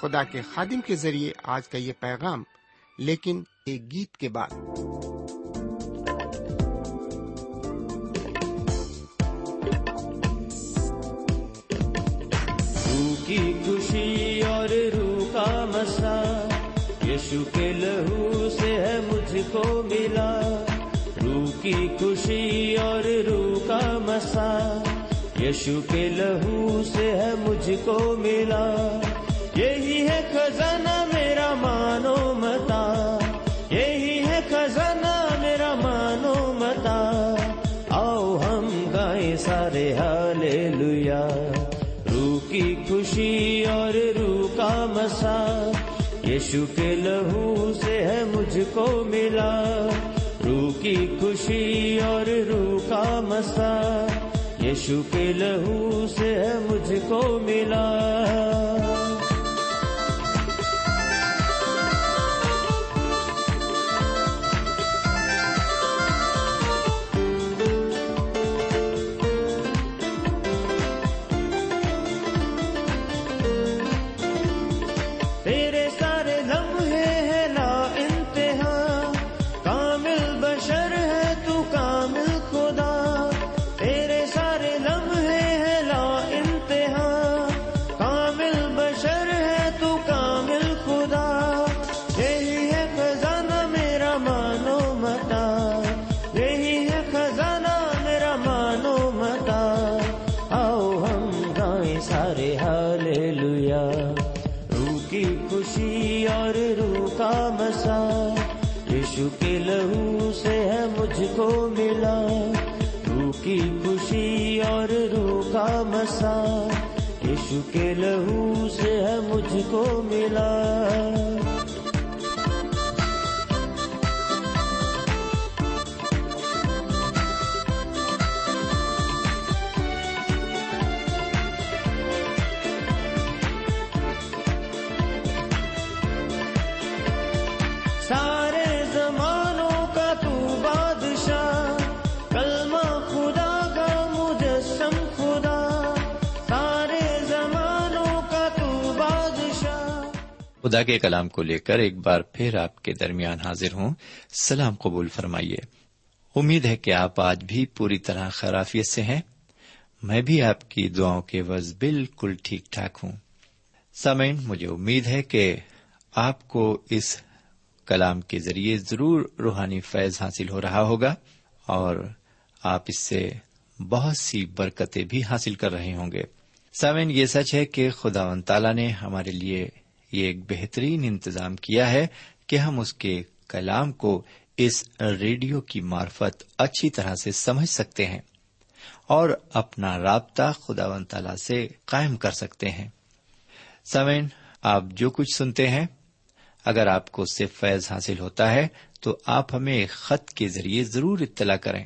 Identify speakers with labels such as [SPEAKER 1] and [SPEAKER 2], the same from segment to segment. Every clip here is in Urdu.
[SPEAKER 1] خدا کے خادم کے ذریعے آج کا یہ پیغام، لیکن ایک گیت کے بعد۔
[SPEAKER 2] روح کی خوشی اور روح کا مسا یشو کے لہو سے ہے مجھ کو ملا۔ روح کی خوشی اور روح کا مسا یشو کے لہو سے ہے مجھ کو ملا۔ یہی ہے خزانہ میرا مانو متا، یہی ہے خزانہ میرا مانو متا۔ آؤ ہم گائیں سارے حالے لویا روح کی خوشی اور روح کا مسا۔ یشو کے لہو سے ہے مجھ کو ملا۔ روح کی خوشی اور روح کا مسا۔ یشو کے لہو سے ہے مجھ کو ملا۔ خدا کے
[SPEAKER 3] کلام کو لے کر ایک بار پھر آپ کے درمیان حاضر ہوں۔ سلام قبول فرمائیے۔ امید ہے کہ آپ آج بھی پوری طرح خرافیت سے ہیں۔ میں بھی آپ کی دعاؤں کے وز بالکل ٹھیک ٹھاک ہوں۔ سامعین، مجھے امید ہے کہ آپ کو اس کلام کے ذریعے ضرور روحانی فیض حاصل ہو رہا ہوگا اور آپ اس سے بہت سی برکتیں بھی حاصل کر رہے ہوں گے۔ سامعین، یہ سچ ہے کہ خدا و تعالی نے ہمارے لیے یہ ایک بہترین انتظام کیا ہے کہ ہم اس کے کلام کو اس ریڈیو کی معرفت اچھی طرح سے سمجھ سکتے ہیں اور اپنا رابطہ خدا و تعالی سے قائم کر سکتے ہیں۔ سمین آپ جو کچھ سنتے ہیں، اگر آپ کو اس سے فیض حاصل ہوتا ہے، تو آپ ہمیں ایک خط کے ذریعے ضرور اطلاع کریں۔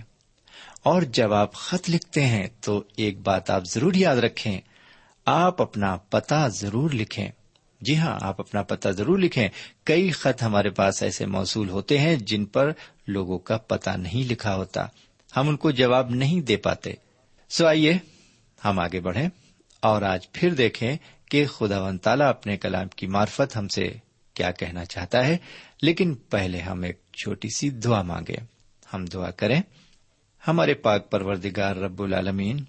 [SPEAKER 3] اور جب آپ خط لکھتے ہیں، تو ایک بات آپ ضرور یاد رکھیں، آپ اپنا پتا ضرور لکھیں۔ جی ہاں آپ اپنا پتا ضرور لکھیں۔ کئی خط ہمارے پاس ایسے موصول ہوتے ہیں جن پر لوگوں کا پتا نہیں لکھا ہوتا۔ ہم ان کو جواب نہیں دے پاتے۔ سو آئیے، ہم آگے بڑھیں۔ اور آج پھر دیکھیں کہ خدا ون تعالیٰ اپنے کلام کی معرفت ہم سے کیا کہنا چاہتا ہے۔ لیکن پہلے ہم ایک چھوٹی سی دعا مانگے ہم دعا کریں، ہمارے پاک پروردگار رب العالمین،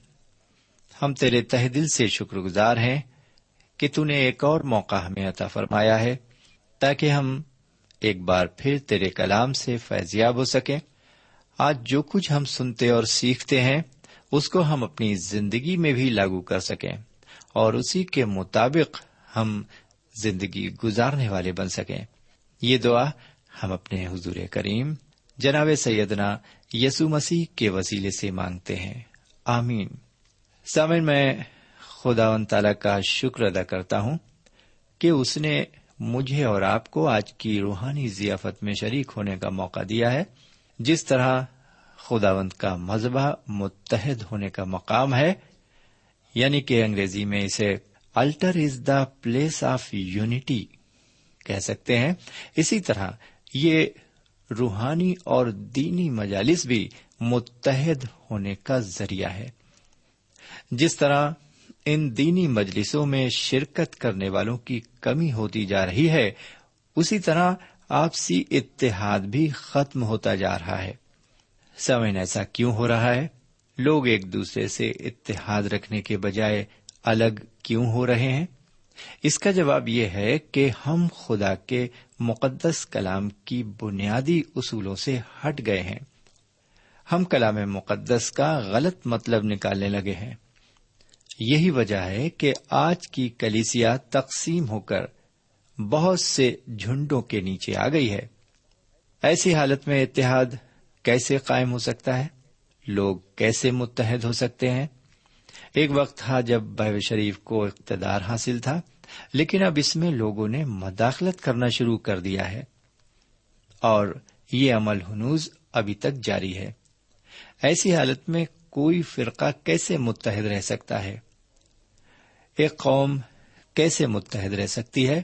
[SPEAKER 3] ہم تیرے تہ دل سے شکر گزار ہیں۔ کہ تو نے ایک اور موقع ہمیں عطا فرمایا ہے تاکہ ہم ایک بار پھر تیرے کلام سے فیضیاب ہو سکیں۔ آج جو کچھ ہم سنتے اور سیکھتے ہیں، اس کو ہم اپنی زندگی میں بھی لاگو کر سکیں اور اسی کے مطابق ہم زندگی گزارنے والے بن سکیں۔ یہ دعا ہم اپنے حضور کریم جناب سیدنا یسو مسیح کے وسیلے سے مانگتے ہیں۔ آمین۔ سامن میں خدا و تعالی کا شکر ادا کرتا ہوں کہ اس نے مجھے اور آپ کو آج کی روحانی ضیافت میں شریک ہونے کا موقع دیا ہے۔ جس طرح خداوند کا مذہبہ متحد ہونے کا مقام ہے یعنی کہ انگریزی میں اسے altar is the place of unity کہہ سکتے ہیں۔ اسی طرح یہ روحانی اور دینی مجالس بھی متحد ہونے کا ذریعہ ہے۔ جس طرح ان دینی مجلسوں میں شرکت کرنے والوں کی کمی ہوتی جا رہی ہے، اسی طرح آپسی اتحاد بھی ختم ہوتا جا رہا ہے۔ سمن ایسا کیوں ہو رہا ہے؟ لوگ ایک دوسرے سے اتحاد رکھنے کے بجائے الگ کیوں ہو رہے ہیں؟ اس کا جواب یہ ہے کہ ہم خدا کے مقدس کلام کی بنیادی اصولوں سے ہٹ گئے ہیں۔ ہم کلام مقدس کا غلط مطلب نکالنے لگے ہیں۔ یہی وجہ ہے کہ آج کی کلیسیا تقسیم ہو کر بہت سے جھنڈوں کے نیچے آ گئی ہے۔ ایسی حالت میں اتحاد کیسے قائم ہو سکتا ہے؟ لوگ کیسے متحد ہو سکتے ہیں؟ ایک وقت تھا جب بحو شریف کو اقتدار حاصل تھا، لیکن اب اس میں لوگوں نے مداخلت کرنا شروع کر دیا ہے۔ اور یہ عمل ہنوز ابھی تک جاری ہے۔ ایسی حالت میں کوئی فرقہ کیسے متحد رہ سکتا ہے؟ ایک قوم کیسے متحد رہ سکتی ہے؟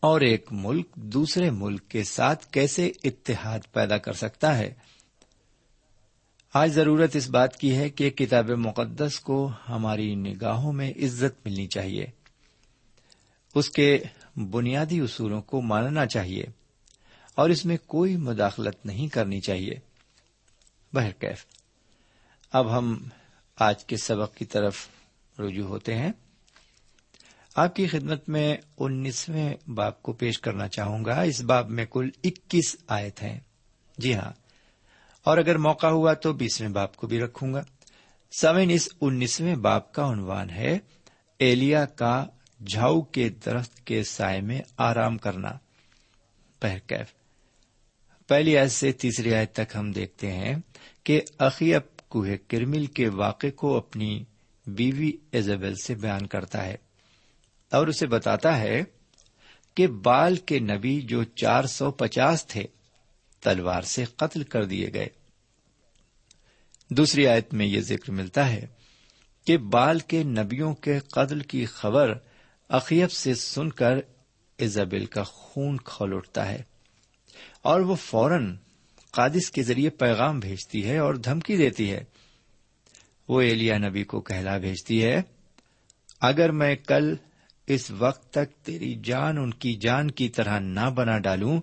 [SPEAKER 3] اور ایک ملک دوسرے ملک کے ساتھ کیسے اتحاد پیدا کر سکتا ہے؟ آج ضرورت اس بات کی ہے کہ کتاب مقدس کو ہماری نگاہوں میں عزت ملنی چاہیے۔ اس کے بنیادی اصولوں کو ماننا چاہیے۔ اور اس میں کوئی مداخلت نہیں کرنی چاہیے۔ بہرکیف۔ اب ہم آج کے سبق کی طرف رجوع ہوتے ہیں۔ آپ کی خدمت میں انیسویں باپ کو پیش کرنا چاہوں گا۔ اس باب میں کل اکیس آیت ہیں۔ جی ہاں۔ اور اگر موقع ہوا تو بیسویں باپ کو بھی رکھوں گا۔ سمن اس انیسویں باپ کا عنوان ہے، ایلیا کا جھاؤ کے درخت کے سائے میں آرام کرنا۔ پہلی آیت سے تیسری آیت تک ہم دیکھتے ہیں کہ عقیب کوہ کرمل کے واقع کو اپنی بیوی ایزبل سے بیان کرتا ہے اور اسے بتاتا ہے کہ بال کے نبی جو چار سو پچاس تھے، تلوار سے قتل کر دیے گئے۔ دوسری آیت میں یہ ذکر ملتا ہے کہ بال کے نبیوں کے قتل کی خبر عقیب سے سن کر ایزابل کا خون کھول اٹھتا ہے اور وہ فوراً قادس کے ذریعے پیغام بھیجتی ہے اور دھمکی دیتی ہے۔ وہ ایلیا نبی کو کہلا بھیجتی ہے، اگر میں کل اس وقت تک تیری جان ان کی جان کی طرح نہ بنا ڈالوں،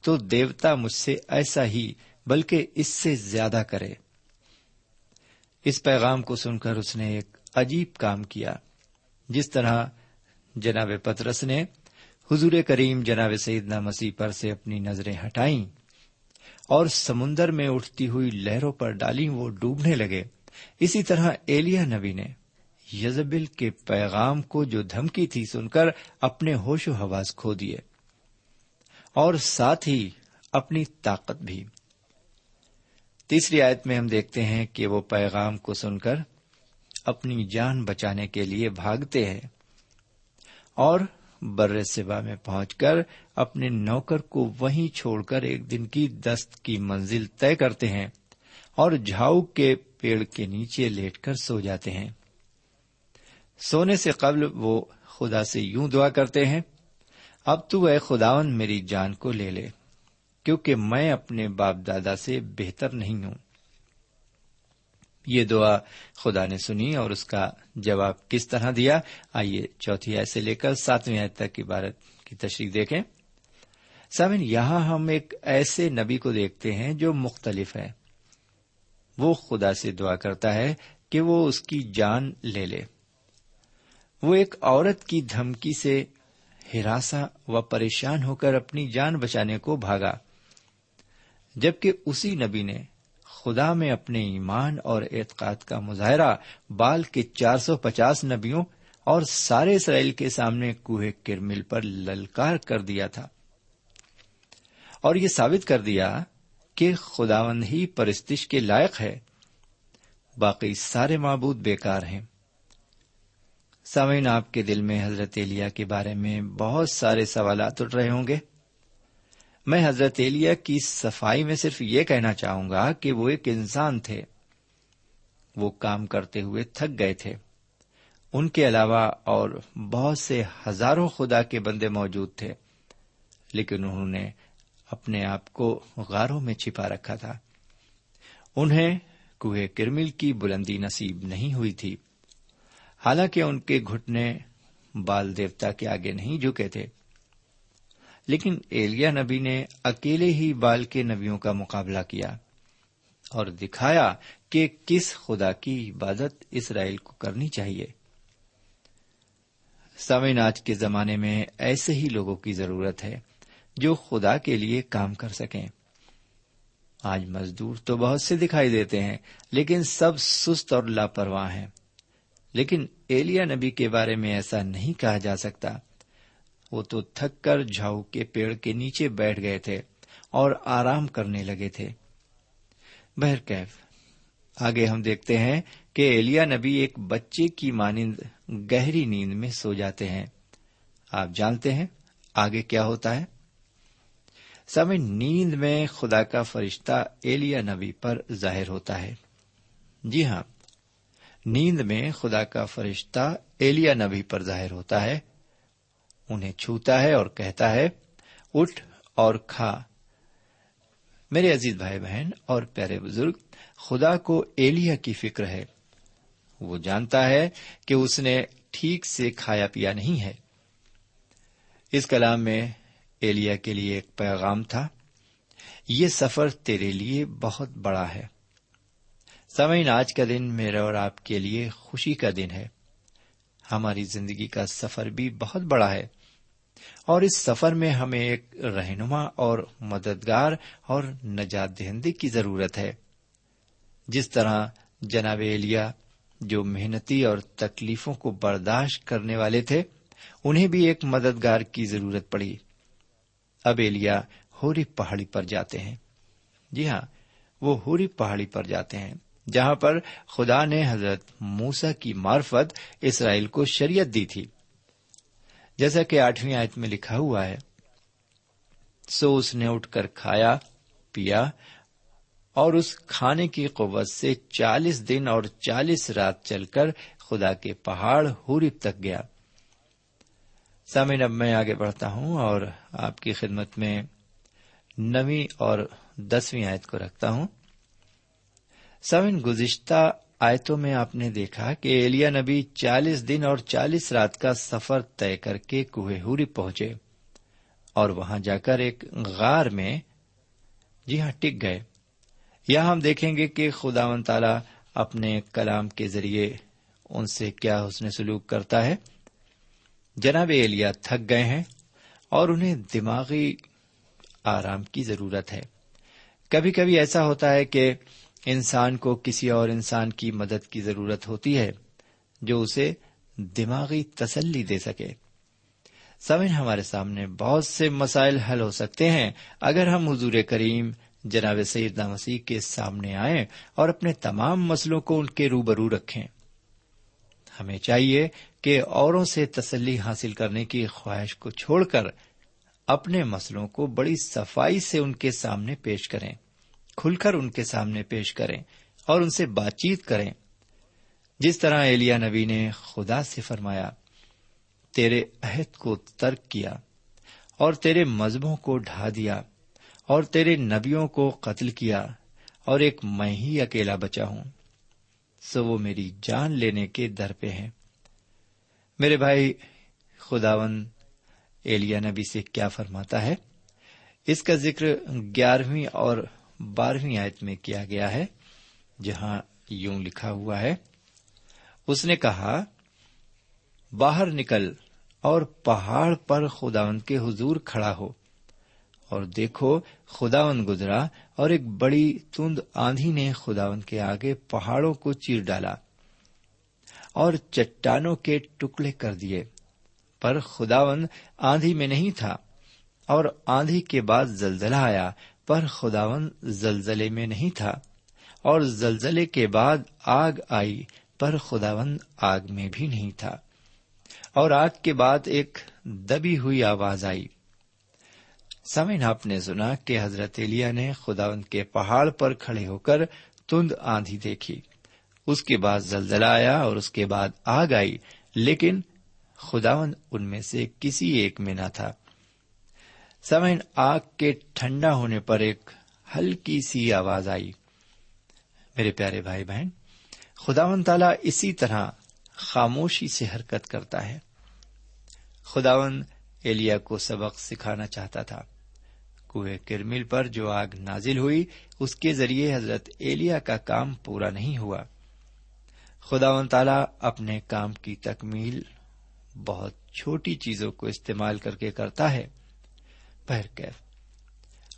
[SPEAKER 3] تو دیوتا مجھ سے ایسا ہی، بلکہ اس سے زیادہ کرے۔ اس پیغام کو سن کر اس نے ایک عجیب کام کیا۔ جس طرح جناب پترس نے حضور کریم جناب سیدنا مسیح پر سے اپنی نظریں ہٹائیں اور سمندر میں اٹھتی ہوئی لہروں پر ڈالی وہ ڈوبنے لگے۔ اسی طرح ایلیا نبی نے یزبل کے پیغام کو جو دھمکی تھی سن کر اپنے ہوش و حواس کھو دیے اور ساتھ ہی اپنی طاقت بھی۔ تیسری آیت میں ہم دیکھتے ہیں کہ وہ پیغام کو سن کر اپنی جان بچانے کے لیے بھاگتے ہیں اور بر سبا میں پہنچ کر اپنے نوکر کو وہیں چھوڑ کر ایک دن کی دست کی منزل طے کرتے ہیں اور جھاؤ کے پیڑ کے نیچے لیٹ کر سو جاتے ہیں۔ سونے سے قبل وہ خدا سے یوں دعا کرتے ہیں، اب تو اے خداون میری جان کو لے لے، کیونکہ میں اپنے باپ دادا سے بہتر نہیں ہوں۔ یہ دعا خدا نے سنی اور اس کا جواب کس طرح دیا؟ آئیے چوتھی آئے سے لے کر ساتویں آئے تک عبارت کی تشریح دیکھیں۔ سامن یہاں ہم ایک ایسے نبی کو دیکھتے ہیں جو مختلف ہے وہ خدا سے دعا کرتا ہے کہ وہ اس کی جان لے لے۔ وہ ایک عورت کی دھمکی سے ہراساں و پریشان ہو کر اپنی جان بچانے کو بھاگا۔ جبکہ اسی نبی نے خدا میں اپنے ایمان اور اعتقاد کا مظاہرہ بال کے چار سو پچاس نبیوں اور سارے اسرائیل کے سامنے کوہ کرمل پر للکار کر دیا تھا۔ اور یہ ثابت کر دیا کہ خداوند ہی پرستش کے لائق ہے۔ باقی سارے معبود بیکار ہیں۔ سامعین، آپ کے دل میں حضرت ایلیا کے بارے میں بہت سارے سوالات اٹھ رہے ہوں گے۔ میں حضرت ایلیا کی صفائی میں صرف یہ کہنا چاہوں گا کہ وہ ایک انسان تھے۔ وہ کام کرتے ہوئے تھک گئے تھے۔ ان کے علاوہ اور بہت سے ہزاروں خدا کے بندے موجود تھے۔ لیکن انہوں نے اپنے آپ کو غاروں میں چھپا رکھا تھا۔ انہیں کوہ کرمل کی بلندی نصیب نہیں ہوئی تھی۔ حالانکہ ان کے گھٹنے بال دیوتا کے آگے نہیں جھکے تھے۔ لیکن ایلیا نبی نے اکیلے ہی بال کے نبیوں کا مقابلہ کیا اور دکھایا کہ کس خدا کی عبادت اسرائیل کو کرنی چاہیے۔ سمین آج کے زمانے میں ایسے ہی لوگوں کی ضرورت ہے۔ جو خدا کے لیے کام کر سکیں۔ آج مزدور تو بہت سے دکھائی دیتے ہیں، لیکن سب سست اور لاپرواہ ہیں۔ لیکن ایلیا نبی کے بارے میں ایسا نہیں کہا جا سکتا۔ وہ تو تھک کر جھاؤ کے پیڑ کے نیچے بیٹھ گئے تھے اور آرام کرنے لگے تھے۔ بہرکیف آگے ہم دیکھتے ہیں کہ ایلیا نبی ایک بچے کی مانند گہری نیند میں سو جاتے ہیں۔ آپ جانتے ہیں آگے کیا ہوتا ہے؟ سمے نیند میں خدا کا فرشتہ ایلیا نبی پر ظاہر ہوتا ہے۔ جی ہاں نیند میں خدا کا فرشتہ ایلیا نبی پر ظاہر ہوتا ہے۔ انہیں چھوتا ہے اور کہتا ہے، اٹھ اور کھا۔ میرے عزیز بھائی بہن اور پیارے بزرگ، خدا کو ایلیا کی فکر ہے۔ وہ جانتا ہے کہ اس نے ٹھیک سے کھایا پیا نہیں ہے۔ اس کلام میں ایلیا کے لیے ایک پیغام تھا، یہ سفر تیرے لیے بہت بڑا ہے۔ سمعین، آج کا دن میرے اور آپ کے لیے خوشی کا دن ہے۔ ہماری زندگی کا سفر بھی بہت بڑا ہے۔ اور اس سفر میں ہمیں ایک رہنما اور مددگار اور نجات دہندے کی ضرورت ہے۔ جس طرح جناب ایلیا جو محنتی اور تکلیفوں کو برداشت کرنے والے تھے، انہیں بھی ایک مددگار کی ضرورت پڑی۔ اب ایلیا ہوری پہاڑی پر جاتے ہیں۔ جی ہاں وہ ہوری پہاڑی پر جاتے ہیں، جہاں پر خدا نے حضرت موسا کی مارفت اسرائیل کو شریعت دی تھی۔ جیسا کہ آٹھویں آیت میں لکھا ہوا ہے، سو اس نے اٹھ کر کھایا، پیا، اور اس کھانے کی قوت سے چالیس دن اور چالیس رات چل کر خدا کے پہاڑ ہوریب تک گیا۔ سامن اب میں آگے بڑھتا ہوں اور آپ کی خدمت میں نویں اور دسویں آیت کو رکھتا ہوں۔ سمن گزشتہ آیتوں میں آپ نے دیکھا کہ ایلیا نبی چالیس دن اور چالیس رات کا سفر طے کر کے کوہ ہوری پہنچے اور وہاں جا کر ایک غار میں جی ہاں ٹک گئے۔ یہاں ہم دیکھیں گے کہ خدا و تعالی اپنے کلام کے ذریعے ان سے کیا حسن سلوک کرتا ہے۔ جناب ایلیا تھک گئے ہیں اور انہیں دماغی آرام کی ضرورت ہے۔ کبھی کبھی ایسا ہوتا ہے کہ انسان کو کسی اور انسان کی مدد کی ضرورت ہوتی ہے جو اسے دماغی تسلی دے سکے۔ سمن ہمارے سامنے بہت سے مسائل حل ہو سکتے ہیں اگر ہم حضور کریم، جناب سیدنا مسیح کے سامنے آئیں اور اپنے تمام مسلوں کو ان کے روبرو رکھیں۔ ہمیں چاہیے کہ اوروں سے تسلی حاصل کرنے کی خواہش کو چھوڑ کر اپنے مسلوں کو بڑی صفائی سے ان کے سامنے پیش کریں، کھل کر ان کے سامنے پیش کریں اور ان سے بات چیت کریں۔ جس طرح ایلیا نبی نے خدا سے فرمایا، تیرے عہد کو ترک کیا اور تیرے مذہبوں کو ڈھا دیا اور تیرے نبیوں کو قتل کیا اور ایک میں ہی اکیلا بچا ہوں، سو وہ میری جان لینے کے در پہ ہیں۔ میرے بھائی، خداون ایلیا نبی سے کیا فرماتا ہے؟ اس کا ذکر گیارہویں اور بارہویں آیت میں کیا گیا ہے، جہاں یوں لکھا ہوا ہے، اس نے کہا، باہر نکل اور پہاڑ پر خداون کے حضور کھڑا ہو اور دیکھو، خداون گزرا اور ایک بڑی تند آندھی نے خداون کے آگے پہاڑوں کو چیر ڈالا۔ اور چٹانوں کے ٹکڑے کر دیے۔ پر خداون آندھی میں نہیں تھا، اور آندھی کے بعد زلزلہ آیا، پر خداون زلزلے میں نہیں تھا۔ اور زلزلے کے بعد آگ آئی، پر خداون آگ میں بھی نہیں تھا۔ اور آگ کے بعد ایک دبی ہوئی آواز آئی۔ سمن آپ نے سنا کہ حضرت ایلیا نے خداون کے پہاڑ پر کھڑے ہو کر تند آندھی دیکھی۔ اس کے بعد زلزلہ آیا اور اس کے بعد آگ آئی، لیکن خداون ان میں سے کسی ایک میں نہ تھا۔ سمن آگ کے ٹھنڈا ہونے پر ایک ہلکی سی آواز آئی۔ میرے پیارے بھائی بہن خداون تعالی اسی طرح خاموشی سے حرکت کرتا ہے۔ خداون ایلیا کو سبق سکھانا چاہتا تھا۔ کوہ کرمل پر جو آگ نازل ہوئی، اس کے ذریعے حضرت ایلیا کا کام پورا نہیں ہوا۔ خدا و تعالی اپنے کام کی تکمیل بہت چھوٹی چیزوں کو استعمال کر کے کرتا ہے۔ بہرکیف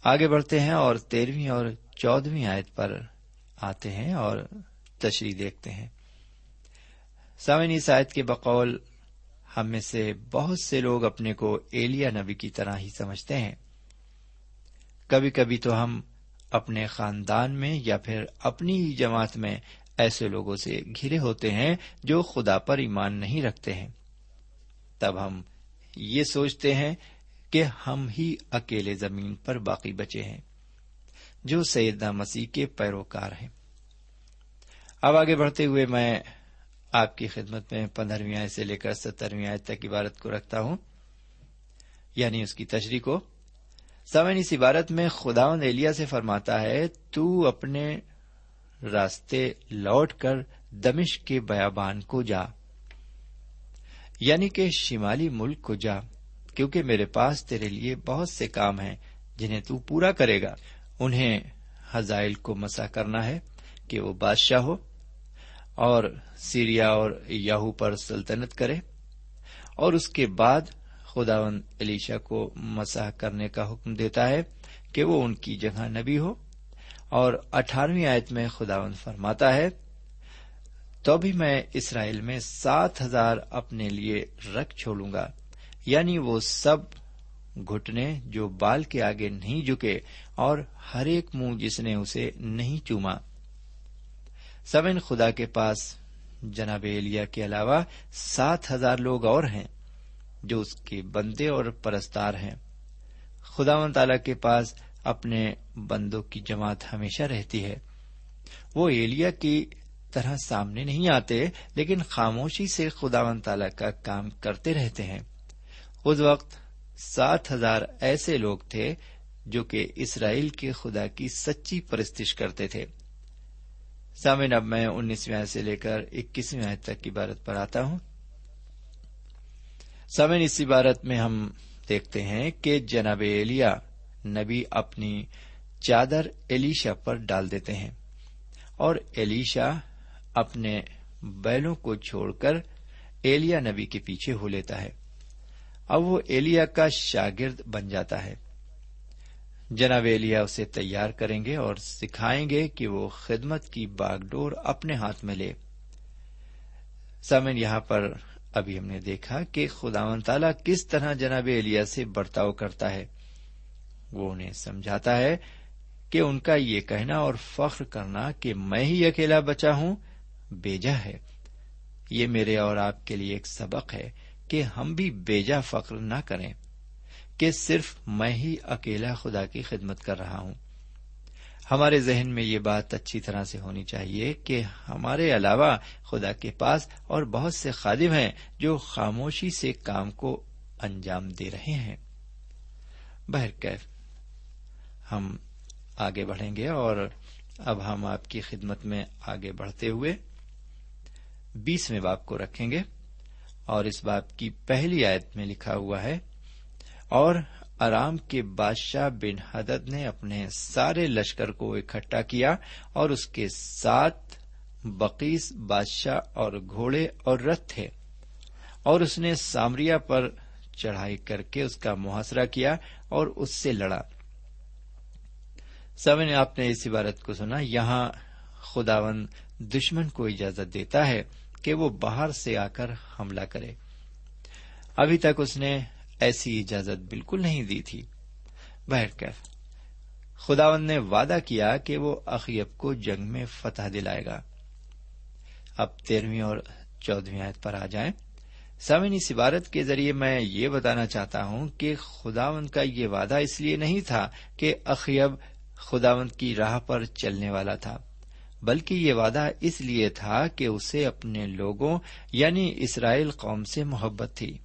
[SPEAKER 3] آگے بڑھتے ہیں اور تیرہویں اور چودہویں آیت پر آتے ہیں اور تشریح دیکھتے ہیں۔ سامن اس آیت کے بقول ہم میں سے بہت سے لوگ اپنے کو ایلیا نبی کی طرح ہی سمجھتے ہیں۔ کبھی کبھی تو ہم اپنے خاندان میں یا پھر اپنی ہی جماعت میں ایسے لوگوں سے گھرے ہوتے ہیں جو خدا پر ایمان نہیں رکھتے ہیں۔ تب ہم یہ سوچتے ہیں کہ ہم ہی اکیلے زمین پر باقی بچے ہیں، جو سیدنا مسیح کے پیروکار ہیں۔ اب آگے بڑھتے ہوئے میں آپ کی خدمت میں پندرہویں آئے سے لے کر سترویں آئے تک عبارت کو رکھتا ہوں۔ یعنی اس کی تشریح کو۔ سمن اس عبارت میں خدا ایلیا سے فرماتا ہے، تو اپنے راستے لوٹ کر دمش کے بیابان کو جا۔ یعنی کہ شمالی ملک کو جا، کیونکہ میرے پاس تیرے لیے بہت سے کام ہیں جنہیں تو پورا کرے گا۔ انہیں حزائل کو مسا کرنا ہے کہ وہ بادشاہ ہو اور سیریا اور یاہو پر سلطنت کرے، اور اس کے بعد خداون علیشا کو مساح کرنے کا حکم دیتا ہے کہ وہ ان کی جگہ نبی ہو۔ اور اٹھارہویں آیت میں خداون فرماتا ہے، تو بھی میں اسرائیل میں سات ہزار اپنے لیے رکھ چھوڑوں گا۔ یعنی وہ سب گھٹنے جو بال کے آگے نہیں جھکے اور ہر ایک منہ جس نے اسے نہیں چوما۔ سمن خدا کے پاس جناب ایلیا کے علاوہ سات ہزار لوگ اور ہیں جو اس کے بندے اور پرستار ہیں۔ خدا و تعالی کے پاس اپنے بندوں کی جماعت ہمیشہ رہتی ہے۔ وہ ایلیا کی طرح سامنے نہیں آتے، لیکن خاموشی سے خدا و تعالی کا کام کرتے رہتے ہیں۔ اس وقت سات ہزار ایسے لوگ تھے جو کہ اسرائیل کے خدا کی سچی پرستش کرتے تھے۔ سامن اب میں انیسویں سے لے کر اکیسویں تک کی بارت پر آتا ہوں۔ سمن اس عبارت میں ہم دیکھتے ہیں کہ جناب ایلیا نبی اپنی چادر ایلیشا پر ڈال دیتے ہیں اور ایلیشا اپنے بیلوں کو چھوڑ کر ایلیا نبی کے پیچھے ہو لیتا ہے۔ اب وہ ایلیا کا شاگرد بن جاتا ہے۔ جناب ایلیا اسے تیار کریں گے اور سکھائیں گے کہ وہ خدمت کی باغ ڈور اپنے ہاتھ میں لے۔ سمن یہاں پر ابھی ہم نے دیکھا کہ خدا و تعالی کس طرح جناب ایلیا سے برتاؤ کرتا ہے۔ وہ انہیں سمجھاتا ہے کہ ان کا یہ کہنا اور فخر کرنا کہ میں ہی اکیلا بچا ہوں، بیجا ہے۔ یہ میرے اور آپ کے لیے ایک سبق ہے کہ ہم بھی بیجا فخر نہ کریں کہ صرف میں ہی اکیلا خدا کی خدمت کر رہا ہوں۔ ہمارے ذہن میں یہ بات اچھی طرح سے ہونی چاہیے کہ ہمارے علاوہ خدا کے پاس اور بہت سے خادم ہیں جو خاموشی سے کام کو انجام دے رہے ہیں۔ بہرکیف ہم آگے بڑھیں گے اور اب ہم آپ کی خدمت میں آگے بڑھتے ہوئے بیسویں باپ کو رکھیں گے اور اس باپ کی پہلی آیت میں لکھا ہوا ہے، اور ارام کے بادشاہ بن حدد نے اپنے سارے لشکر کو اکٹھا کیا اور اس کے ساتھ بقیس بادشاہ اور گھوڑے اور رتھ تھے اور اس نے سامریا پر چڑھائی کر کے اس کا محاصرہ کیا اور اس سے لڑا۔ سب نے آپ نے اس عبارت کو سنا، یہاں خداون دشمن کو اجازت دیتا ہے کہ وہ باہر سے آ کر حملہ کرے۔ ابھی تک اس نے ایسی اجازت بالکل نہیں دی تھی۔ بہرکیف خداون نے وعدہ کیا کہ وہ اخیب کو جنگ میں فتح دلائے گا۔ اب تیرہویں اور چودہویں آیت پر آ جائیں۔ سامن اس عبارت کے ذریعے میں یہ بتانا چاہتا ہوں کہ خداوند کا یہ وعدہ اس لیے نہیں تھا کہ اخیب خداوند کی راہ پر چلنے والا تھا، بلکہ یہ وعدہ اس لیے تھا کہ اسے اپنے لوگوں یعنی اسرائیل قوم سے محبت تھی۔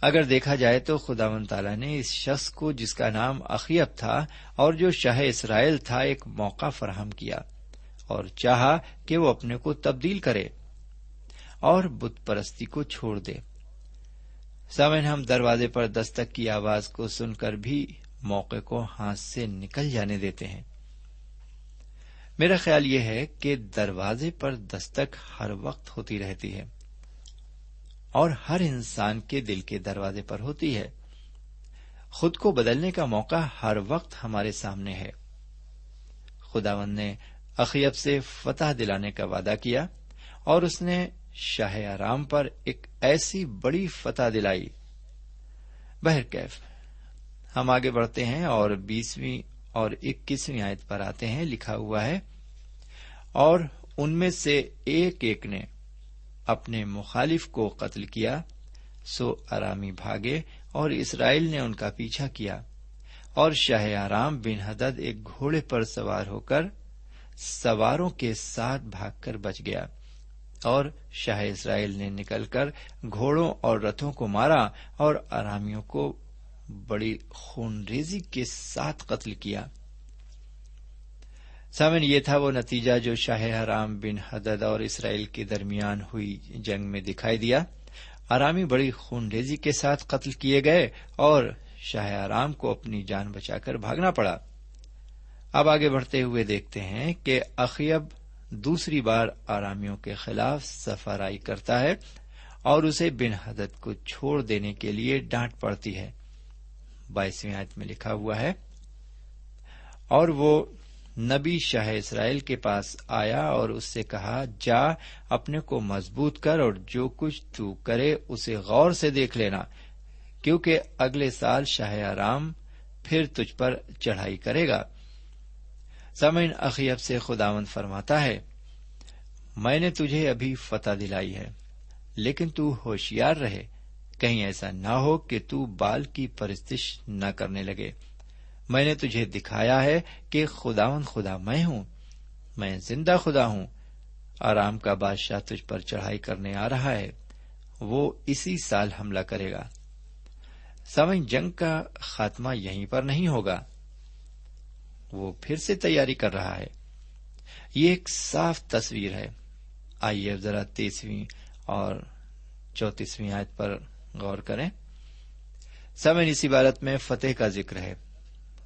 [SPEAKER 3] اگر دیکھا جائے تو خدا و تعالیٰ نے اس شخص کو، جس کا نام اخیب تھا اور جو شاہ اسرائیل تھا، ایک موقع فراہم کیا اور چاہا کہ وہ اپنے کو تبدیل کرے اور بت پرستی کو چھوڑ دے۔ سمن ہم دروازے پر دستک کی آواز کو سن کر بھی موقع کو ہاتھ سے نکل جانے دیتے ہیں۔ میرا خیال یہ ہے کہ دروازے پر دستک ہر وقت ہوتی رہتی ہے اور ہر انسان کے دل کے دروازے پر ہوتی ہے۔ خود کو بدلنے کا موقع ہر وقت ہمارے سامنے ہے۔ خداون نے اخیب سے فتح دلانے کا وعدہ کیا اور اس نے شاہ آرام پر ایک ایسی بڑی فتح دلائی۔ بہرکیف ہم آگے بڑھتے ہیں اور بیسویں اور اکیسویں آیت پر آتے ہیں، لکھا ہوا ہے، اور ان میں سے ایک ایک نے اپنے مخالف کو قتل کیا، سو ارامی بھاگے اور اسرائیل نے ان کا پیچھا کیا، اور شاہ آرام بن حدد ایک گھوڑے پر سوار ہو کر سواروں کے ساتھ بھاگ کر بچ گیا، اور شاہ اسرائیل نے نکل کر گھوڑوں اور رتھوں کو مارا اور ارامیوں کو بڑی خون ریزی کے ساتھ قتل کیا۔ سامن، یہ تھا وہ نتیجہ جو شاہ حرام بن حدد اور اسرائیل کے درمیان ہوئی جنگ میں دکھائی دیا۔ آرامی بڑی خون ریزی کے ساتھ قتل کیے گئے اور شاہ آرام کو اپنی جان بچا کر بھاگنا پڑا۔ اب آگے بڑھتے ہوئے دیکھتے ہیں کہ اخیب دوسری بار آرامیوں کے خلاف سفارائی کرتا ہے اور اسے بن حدت کو چھوڑ دینے کے لیے ڈانٹ پڑتی ہے۔ بائیسویں آیت میں لکھا ہوا ہے۔ اور وہ نبی شاہ اسرائیل کے پاس آیا اور اس سے کہا، جا اپنے کو مضبوط کر اور جو کچھ تو کرے اسے غور سے دیکھ لینا، کیونکہ اگلے سال شاہ آرام پھر تجھ پر چڑھائی کرے گا۔ سمین اخیب سے خداون فرماتا ہے، میں نے تجھے ابھی فتح دلائی ہے، لیکن تو ہوشیار رہے۔ کہیں ایسا نہ ہو کہ تو بال کی پرستش نہ کرنے لگے۔ میں نے تجھے دکھایا ہے کہ خداون خدا میں ہوں۔ میں زندہ خدا ہوں۔ آرام کا بادشاہ تجھ پر چڑھائی کرنے آ رہا ہے۔ وہ اسی سال حملہ کرے گا۔ سمجھ، جنگ کا خاتمہ یہیں پر نہیں ہوگا۔ وہ پھر سے تیاری کر رہا ہے۔ یہ ایک صاف تصویر ہے۔ آئیے ذرا تیسویں اور چوتیسویں آیت پر غور کریں۔ سمن اس عبارت میں فتح کا ذکر ہے۔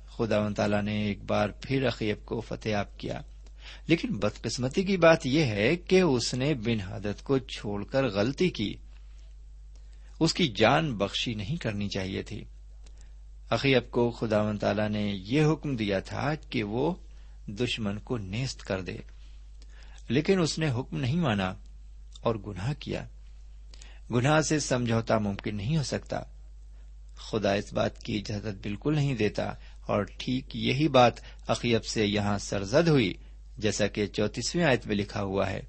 [SPEAKER 3] خدا و تعالیٰ نے ایک بار پھر عقیب کو فتح آپ کیا۔ لیکن بدقسمتی کی بات یہ ہے کہ اس نے بن حدت کو چھوڑ کر غلطی کی۔ اس کی جان بخشی نہیں کرنی چاہیے تھی۔ عقیب کو خدا و تعالیٰ نے یہ حکم دیا تھا کہ وہ دشمن کو نیست کر دے۔ لیکن اس نے حکم نہیں مانا اور گناہ کیا۔ گناہ سے سمجھوتا ممکن نہیں ہو سکتا۔ خدا اس بات کی اجازت بالکل نہیں دیتا۔ اور ٹھیک یہی بات عقیب سے یہاں سرزد ہوئی، جیسا کہ چوتیسویں آیت میں لکھا ہوا ہے۔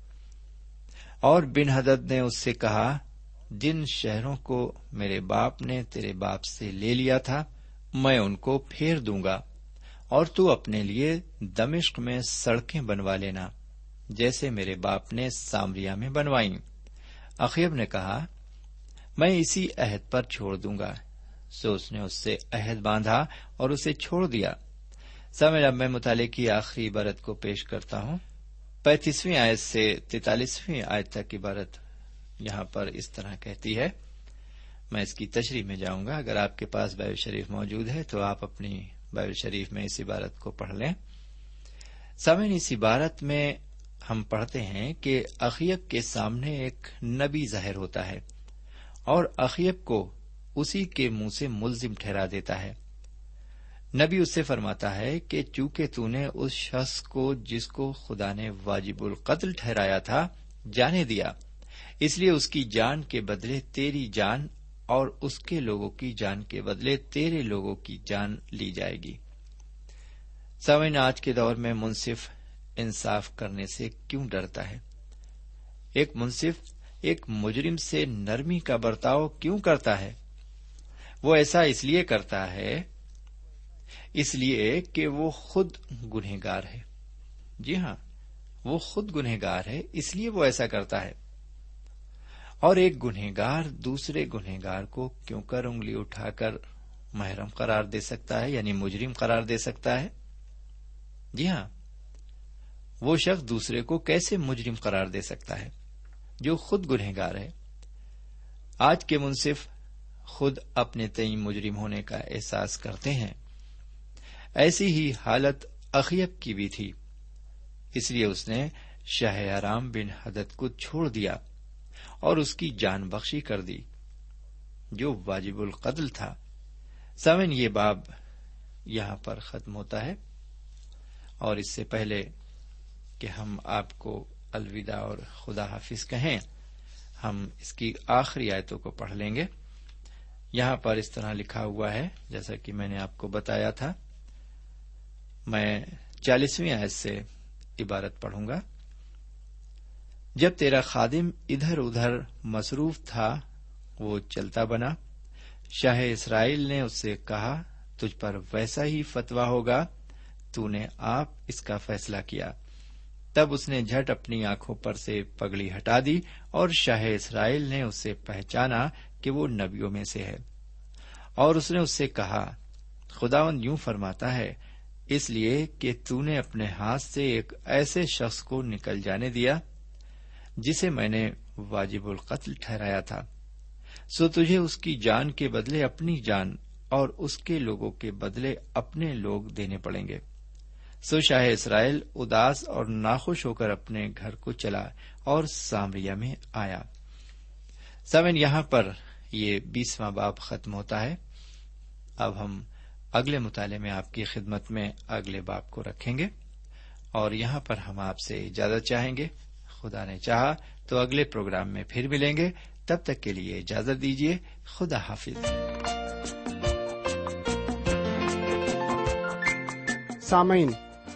[SPEAKER 3] اور بن حدد نے اس سے کہا، جن شہروں کو میرے باپ نے تیرے باپ سے لے لیا تھا، میں ان کو پھیر دوں گا۔ اور تو اپنے لیے دمشق میں سڑکیں بنوا لینا، جیسے میرے باپ نے سامریا میں بنوائی عقیب نے کہا میں اسی عہد پر چھوڑ دوں گا۔ سو اس نے اس سے عہد باندھا اور اسے چھوڑ دیا۔ سمے اب میں مطالعے کی آخری عبارت کو پیش کرتا ہوں۔ پینتیسویں آیت سے تینتالیسویں آیت تک عبارت یہاں پر اس طرح کہتی ہے۔ میں اس کی تشریح میں جاؤں گا۔ اگر آپ کے پاس بائب شریف موجود ہے تو آپ اپنی بائب شریف میں اس عبارت کو پڑھ لیں۔ سمن اس عبارت میں ہم پڑھتے ہیں کہ عقیب کے سامنے ایک نبی ظاہر ہوتا ہے۔ اور عقیب کو اسی کے منہ سے ملزم ٹھہرا دیتا ہے۔ نبی اس سے فرماتا ہے کہ چونکہ تو نے اس شخص کو جس کو خدا نے واجب القتل ٹھہرایا تھا جانے دیا، اس لیے اس کی جان کے بدلے تیری جان اور اس کے لوگوں کی جان کے بدلے تیرے لوگوں کی جان لی جائے گی۔ سوئن آج کے دور میں منصف انصاف کرنے سے کیوں ڈرتا ہے؟ ایک منصف ایک مجرم سے نرمی کا برتاؤ کیوں کرتا ہے؟ وہ ایسا اس لیے کرتا ہے، اس لیے کہ وہ خود گنہگار ہے۔ جی ہاں وہ خود گنہگار ہے، اس لیے وہ ایسا کرتا ہے۔ اور ایک گنہگار دوسرے گنہگار کو کیوں کر انگلی اٹھا کر محرم قرار دے سکتا ہے یعنی مجرم قرار دے سکتا ہے؟ جی ہاں وہ شخص دوسرے کو کیسے مجرم قرار دے سکتا ہے؟ جو خود گنہگار ہے۔ آج کے منصف خود اپنے تئیں مجرم ہونے کا احساس کرتے ہیں۔ ایسی ہی حالت اخیب کی بھی تھی۔ اس لیے اس نے شاہ آرام بن حدت کو چھوڑ دیا اور اس کی جان بخشی کر دی، جو واجب القتل تھا۔ سمن یہ باب یہاں پر ختم ہوتا ہے۔ اور اس سے پہلے کہ ہم آپ کو الوداع اور خدا حافظ کہیں۔ ہم اس کی آخری آیتوں کو پڑھ لیں گے۔ یہاں پر اس طرح لکھا ہوا ہے، جیسا کہ میں نے آپ کو بتایا تھا۔ میں چالیسویں آیت سے عبارت پڑھوں گا۔ جب تیرا خادم ادھر ادھر مصروف تھا، وہ چلتا بنا۔ شاہ اسرائیل نے اس سے کہا، تجھ پر ویسا ہی فتوا ہوگا، تو نے آپ اس کا فیصلہ کیا۔ تب اس نے جھٹ اپنی آنکھوں پر سے پگڑی ہٹا دی اور شاہ اسرائیل نے اسے پہچانا کہ وہ نبیوں میں سے ہے۔ اور اس نے اس سے کہا خداون یوں فرماتا ہے، اس لیے کہ تو نے اپنے ہاتھ سے ایک ایسے شخص کو نکل جانے دیا، جسے میں نے واجب القتل ٹھہرایا تھا۔ سو تجھے اس کی جان کے بدلے اپنی جان اور اس کے لوگوں کے بدلے اپنے لوگ دینے پڑیں گے۔ سو شاہ اسرائیل اداس اور ناخوش ہو کر اپنے گھر کو چلا اور سامریا میں آیا۔ سمن یہاں پر یہ بیسواں باپ ختم ہوتا ہے۔ اب ہم اگلے مطالعے میں آپ کی خدمت میں اگلے باپ کو رکھیں گے اور یہاں پر ہم آپ سے اجازت چاہیں گے۔ خدا نے چاہا تو اگلے پروگرام میں پھر ملیں گے۔ تب تک کے لیے اجازت دیجیے خدا حافظ۔
[SPEAKER 1] سامعین